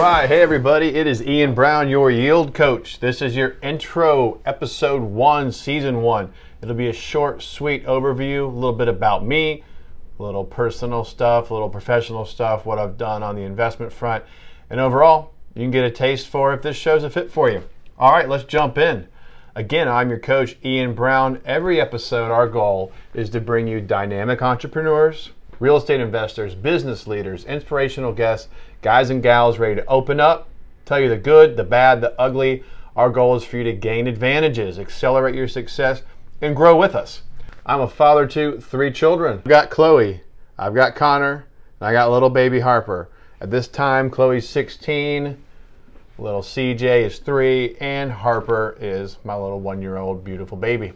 right, hey everybody, it is Ian Brown, your yield coach. This is your intro, episode one, season one. It'll be a short, sweet overview, a little bit about me, a little personal stuff, a little professional stuff, what I've done on the investment front, and overall, you can get a taste for if this show's a fit for you. All right, let's jump in. Again, I'm your coach, Ian Brown. Every episode, our goal is to bring you dynamic entrepreneurs, real estate investors, business leaders, inspirational guests, guys and gals ready to open up, tell you the good, the bad, the ugly. Our goal is for you to gain advantages, accelerate your success, and grow with us. I'm a father to three children. I've got Chloe, I've got Connor, and I got little baby Harper. At this time, Chloe's 16, little CJ is three, and Harper is my little one year old beautiful baby.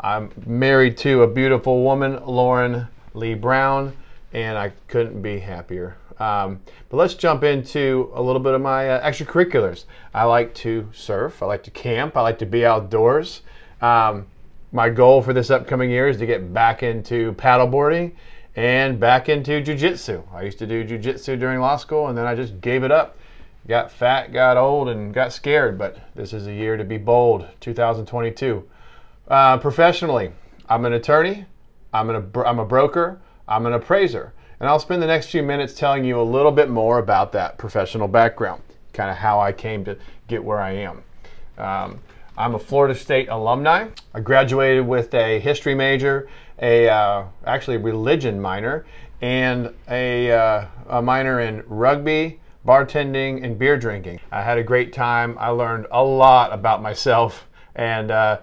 I'm married to a beautiful woman, Lauren Lee Brown, and I couldn't be happier. Um, but let's jump into a little bit of my uh, extracurriculars. I like to surf, I like to camp, I like to be outdoors. Um, my goal for this upcoming year is to get back into paddleboarding and back into jujitsu. I used to do jujitsu during law school and then I just gave it up. Got fat, got old, and got scared, but this is a year to be bold 2022. Uh, professionally, I'm an attorney, I'm, an, I'm a broker, I'm an appraiser. And I'll spend the next few minutes telling you a little bit more about that professional background, kind of how I came to get where I am. Um, I'm a Florida State alumni. I graduated with a history major, a uh, actually religion minor, and a, uh, a minor in rugby, bartending, and beer drinking. I had a great time. I learned a lot about myself and uh,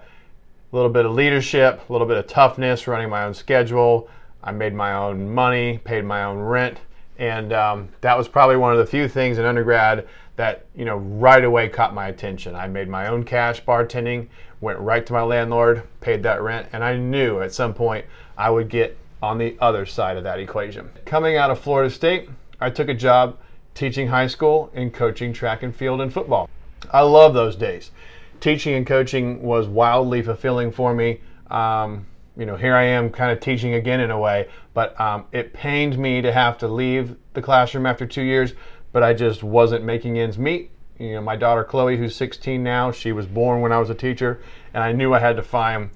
a little bit of leadership, a little bit of toughness, running my own schedule. I made my own money, paid my own rent, and um, that was probably one of the few things in undergrad that you know right away caught my attention. I made my own cash bartending, went right to my landlord, paid that rent, and I knew at some point I would get on the other side of that equation. Coming out of Florida State, I took a job teaching high school and coaching track and field and football. I love those days teaching and coaching was wildly fulfilling for me. Um, you know, here I am kind of teaching again in a way, but um, it pained me to have to leave the classroom after two years, but I just wasn't making ends meet. You know, my daughter Chloe, who's 16 now, she was born when I was a teacher, and I knew I had to find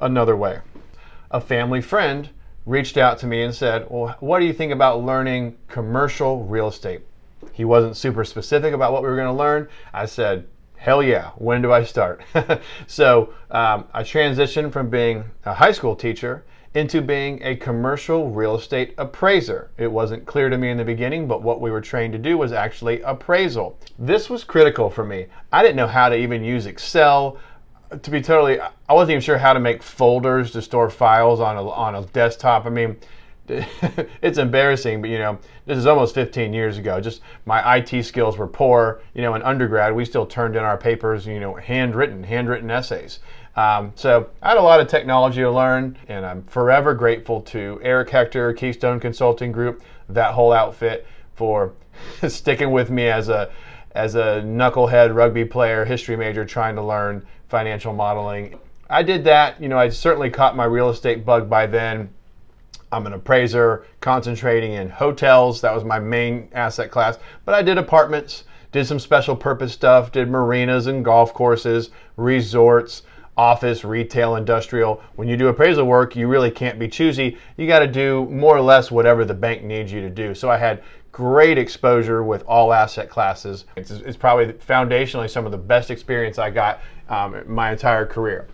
another way. A family friend reached out to me and said, Well, what do you think about learning commercial real estate? He wasn't super specific about what we were going to learn. I said, Hell yeah, when do I start? so um, I transitioned from being a high school teacher into being a commercial real estate appraiser. It wasn't clear to me in the beginning, but what we were trained to do was actually appraisal. This was critical for me. I didn't know how to even use Excel. To be totally, I wasn't even sure how to make folders to store files on a, on a desktop. I mean, it's embarrassing, but you know, this is almost 15 years ago. Just my IT skills were poor. You know, in undergrad, we still turned in our papers, you know, handwritten, handwritten essays. Um, so I had a lot of technology to learn, and I'm forever grateful to Eric Hector, Keystone Consulting Group, that whole outfit for sticking with me as a as a knucklehead rugby player, history major, trying to learn financial modeling. I did that. You know, I certainly caught my real estate bug by then I'm an appraiser concentrating in hotels. That was my main asset class. But I did apartments, did some special purpose stuff, did marinas and golf courses, resorts, office, retail, industrial. When you do appraisal work, you really can't be choosy. You got to do more or less whatever the bank needs you to do. So I had great exposure with all asset classes. It's, it's probably foundationally some of the best experience I got um, my entire career.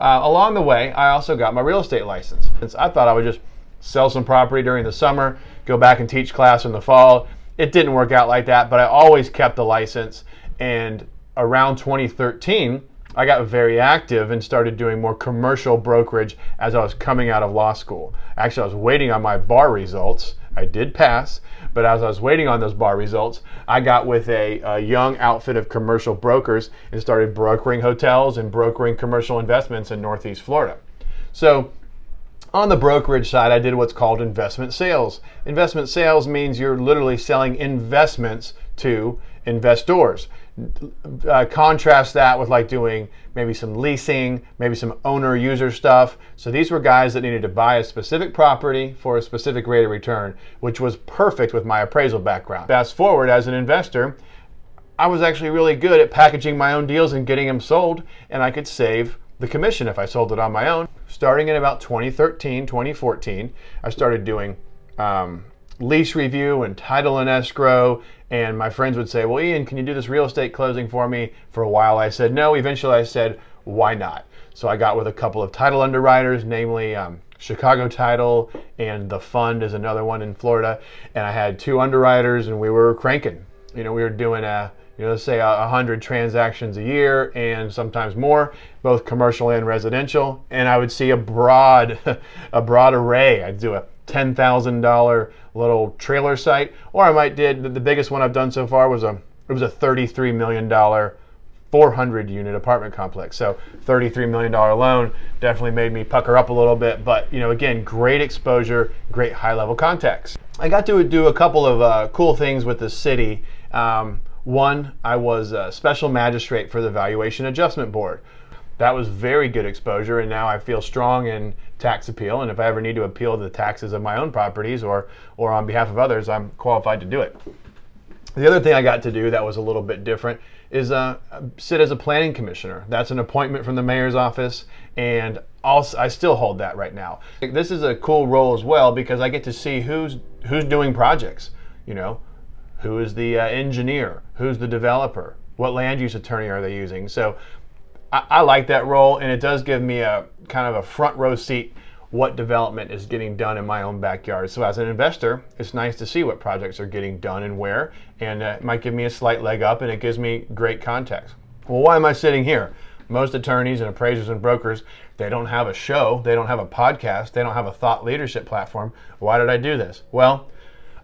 Uh, along the way, I also got my real estate license. I thought I would just sell some property during the summer, go back and teach class in the fall. It didn't work out like that, but I always kept the license. And around 2013, I got very active and started doing more commercial brokerage as I was coming out of law school. Actually, I was waiting on my bar results. I did pass, but as I was waiting on those bar results, I got with a, a, young outfit of commercial brokers and started brokering hotels and brokering commercial investments in Northeast Florida. So on the brokerage side, I did what's called investment sales. Investment sales means you're literally selling investments to investors. Uh, contrast that with like doing maybe some leasing, maybe some owner user stuff. So these were guys that needed to buy a specific property for a specific rate of return, which was perfect with my appraisal background. Fast forward as an investor, I was actually really good at packaging my own deals and getting them sold, and I could save the commission if I sold it on my own. Starting in about 2013, 2014, I started doing um, lease review and title and escrow. And my friends would say, Well, Ian, can you do this real estate closing for me? For a while, I said no. Eventually, I said, Why not? So I got with a couple of title underwriters, namely um, Chicago Title and The Fund is another one in Florida. And I had two underwriters, and we were cranking. You know, we were doing a you know, say a hundred transactions a year and sometimes more, both commercial and residential. And I would see a broad, a broad array. I'd do a ten thousand dollar little trailer site, or I might did the biggest one I've done so far was a it was a thirty three million dollar 400 unit apartment complex. So 33 million dollar loan definitely made me pucker up a little bit. But you know, again, great exposure, great high level contacts. I got to do a couple of uh, cool things with the city. Um, one, I was a special magistrate for the Valuation Adjustment Board. That was very good exposure, and now I feel strong in tax appeal. And if I ever need to appeal the taxes of my own properties or, or on behalf of others, I'm qualified to do it. The other thing I got to do that was a little bit different is uh, sit as a planning commissioner. That's an appointment from the mayor's office, and also, I still hold that right now. This is a cool role as well because I get to see who's who's doing projects. You know, who is the uh, engineer? Who's the developer? What land use attorney are they using? So I, I, like that role, and it does give me a kind of a front row seat what development is getting done in my own backyard. So as an investor, it's nice to see what projects are getting done and where, and uh, it might give me a slight leg up, and it gives me great context. Well, why am I sitting here? Most attorneys and appraisers and brokers, they don't have a show, they don't have a podcast, they don't have a thought leadership platform. Why did I do this? Well,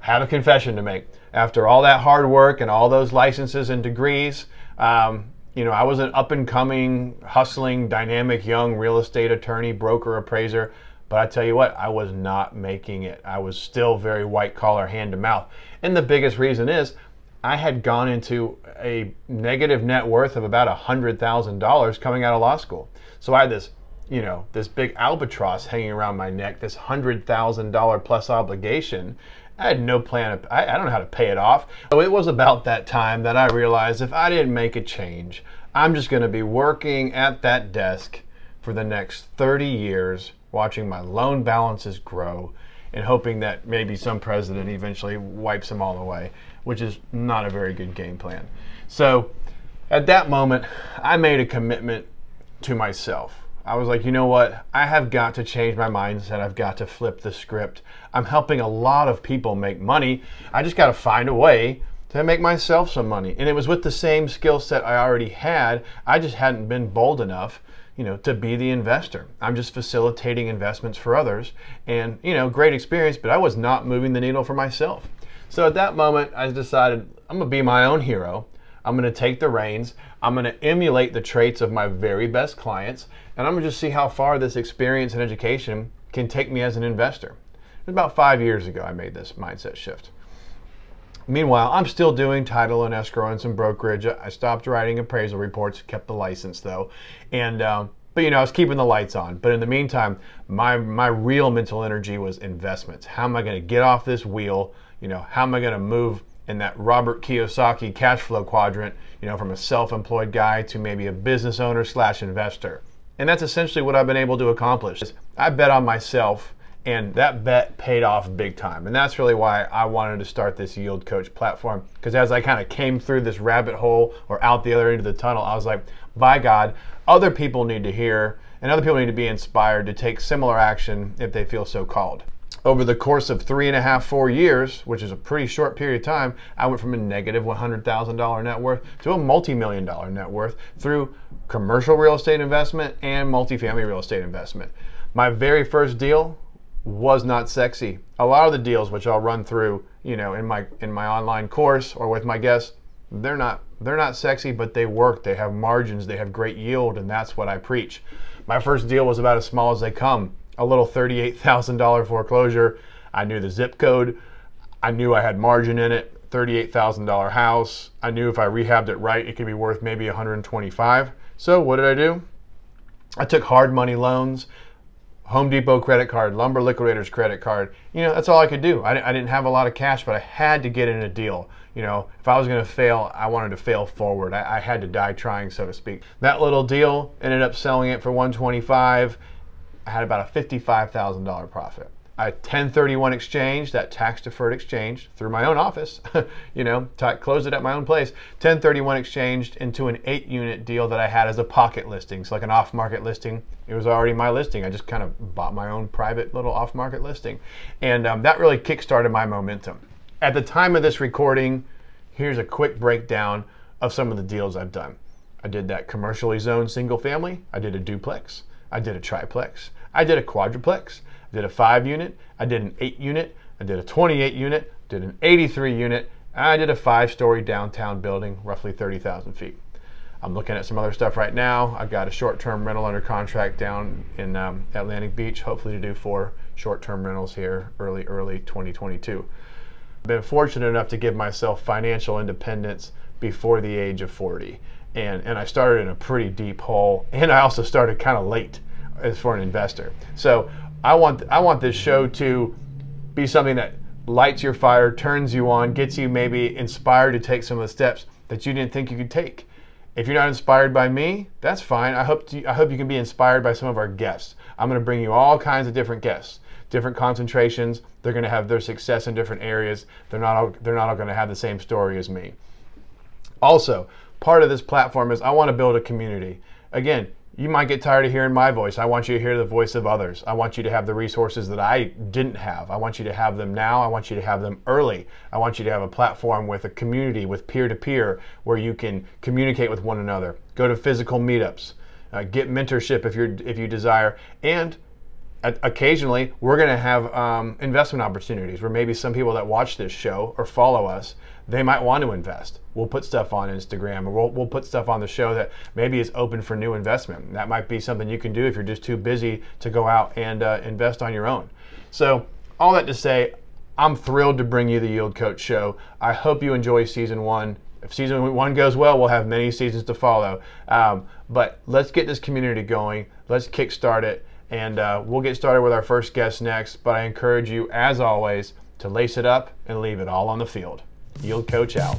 I have a confession to make after all that hard work and all those licenses and degrees, um, you know, I was an up and coming, hustling, dynamic young real estate attorney, broker, appraiser. But I tell you what, I was not making it. I was still very white collar, hand to mouth. And the biggest reason is I had gone into a negative net worth of about $100,000 coming out of law school. So I had this, you know, this big albatross hanging around my neck, this $100,000 plus obligation. I had no plan. I, I don't know how to pay it off. So it was about that time that I realized if I didn't make a change, I'm just going to be working at that desk for the next 30 years, watching my loan balances grow and hoping that maybe some president eventually wipes them all away, which is not a very good game plan. So at that moment, I made a commitment to myself. I was like, you know what? I have got to change my mindset. I've got to flip the script. I'm helping a lot of people make money. I just got to find a way to make myself some money. And it was with the same skill set I already had. I just hadn't been bold enough, you know, to be the investor. I'm just facilitating investments for others and, you know, great experience, but I was not moving the needle for myself. So at that moment, I decided I'm going to be my own hero. I'm going to take the reins. I'm going to emulate the traits of my very best clients, and I'm going to just see how far this experience and education can take me as an investor. About five years ago I made this mindset shift. Meanwhile, I'm still doing title and escrow and some brokerage. I stopped writing appraisal reports, kept the license though, and um, but you know I was keeping the lights on. But in the meantime, my my real mental energy was investments. How am I going to get off this wheel? You know, how am I going to move in that Robert Kiyosaki cash flow quadrant, you know, from a self-employed guy to maybe a business owner slash investor. And that's essentially what I've been able to accomplish. I bet on myself and that bet paid off big time. And that's really why I wanted to start this Yield Coach platform. Because as I kind of came through this rabbit hole or out the other end of the tunnel, I was like, by God, other people need to hear and other people need to be inspired to take similar action if they feel so called over the course of three and a half, four years, which is a pretty short period of time, I went from a negative $100,000 net worth to a multi million dollar net worth through commercial real estate investment and multifamily real estate investment. My very first deal was not sexy. A lot of the deals, which I'll run through, you know, in my in my online course or with my guests, they're not they're not sexy, but they work. They have margins. They have great yield, and that's what I preach. My first deal was about as small as they come a little $38,000 foreclosure. I knew the zip code. I knew I had margin in it. $38,000 house. I knew if I rehabbed it right, it could be worth maybe 125. So what did I do? I took hard money loans, Home Depot credit card, Lumber Liquidators credit card. You know, that's all I could do. I, didn't have a lot of cash, but I had to get in a deal. You know, if I was going to fail, I wanted to fail forward. I, I had to die trying, so to speak. That little deal ended up selling it for 125. I had about a $55,000 profit. I 1031 exchange, that tax deferred exchange through my own office, you know, t- closed it at my own place. 1031 exchanged into an eight unit deal that I had as a pocket listing. So, like an off market listing. It was already my listing. I just kind of bought my own private little off market listing. And um, that really kickstarted my momentum. At the time of this recording, here's a quick breakdown of some of the deals I've done. I did that commercially zoned single family, I did a duplex, I did a triplex, I did a quadruplex. I did a five unit. I did an eight unit. I did a 28 unit. Did an 83 unit. I did a five story downtown building, roughly 30,000 feet. I'm looking at some other stuff right now. I've got a short term rental under contract down in um, Atlantic Beach, hopefully to do four short term rentals here early, early 2022. I've been fortunate enough to give myself financial independence before the age of 40. And, and I started in a pretty deep hole, and I also started kind of late as for an investor. So I want I want this show to be something that lights your fire, turns you on, gets you maybe inspired to take some of the steps that you didn't think you could take. If you're not inspired by me, that's fine. I hope to, I hope you can be inspired by some of our guests. I'm going to bring you all kinds of different guests, different concentrations. They're going to have their success in different areas. They're not all, they're not all going to have the same story as me. Also, part of this platform is I want to build a community. Again, you might get tired of hearing my voice. I want you to hear the voice of others. I want you to have the resources that I didn't have. I want you to have them now. I want you to have them early. I want you to have a platform with a community, with peer to peer, where you can communicate with one another. Go to physical meetups, uh, get mentorship if you're if you desire, and occasionally we're going to have um, investment opportunities where maybe some people that watch this show or follow us they might want to invest we'll put stuff on instagram or we'll, we'll put stuff on the show that maybe is open for new investment that might be something you can do if you're just too busy to go out and uh, invest on your own so all that to say i'm thrilled to bring you the yield coach show i hope you enjoy season one if season one goes well, we'll have many seasons to follow. Um, but let's get this community going. Let's kickstart it. And uh, we'll get started with our first guest next. But I encourage you, as always, to lace it up and leave it all on the field. Yield Coach out.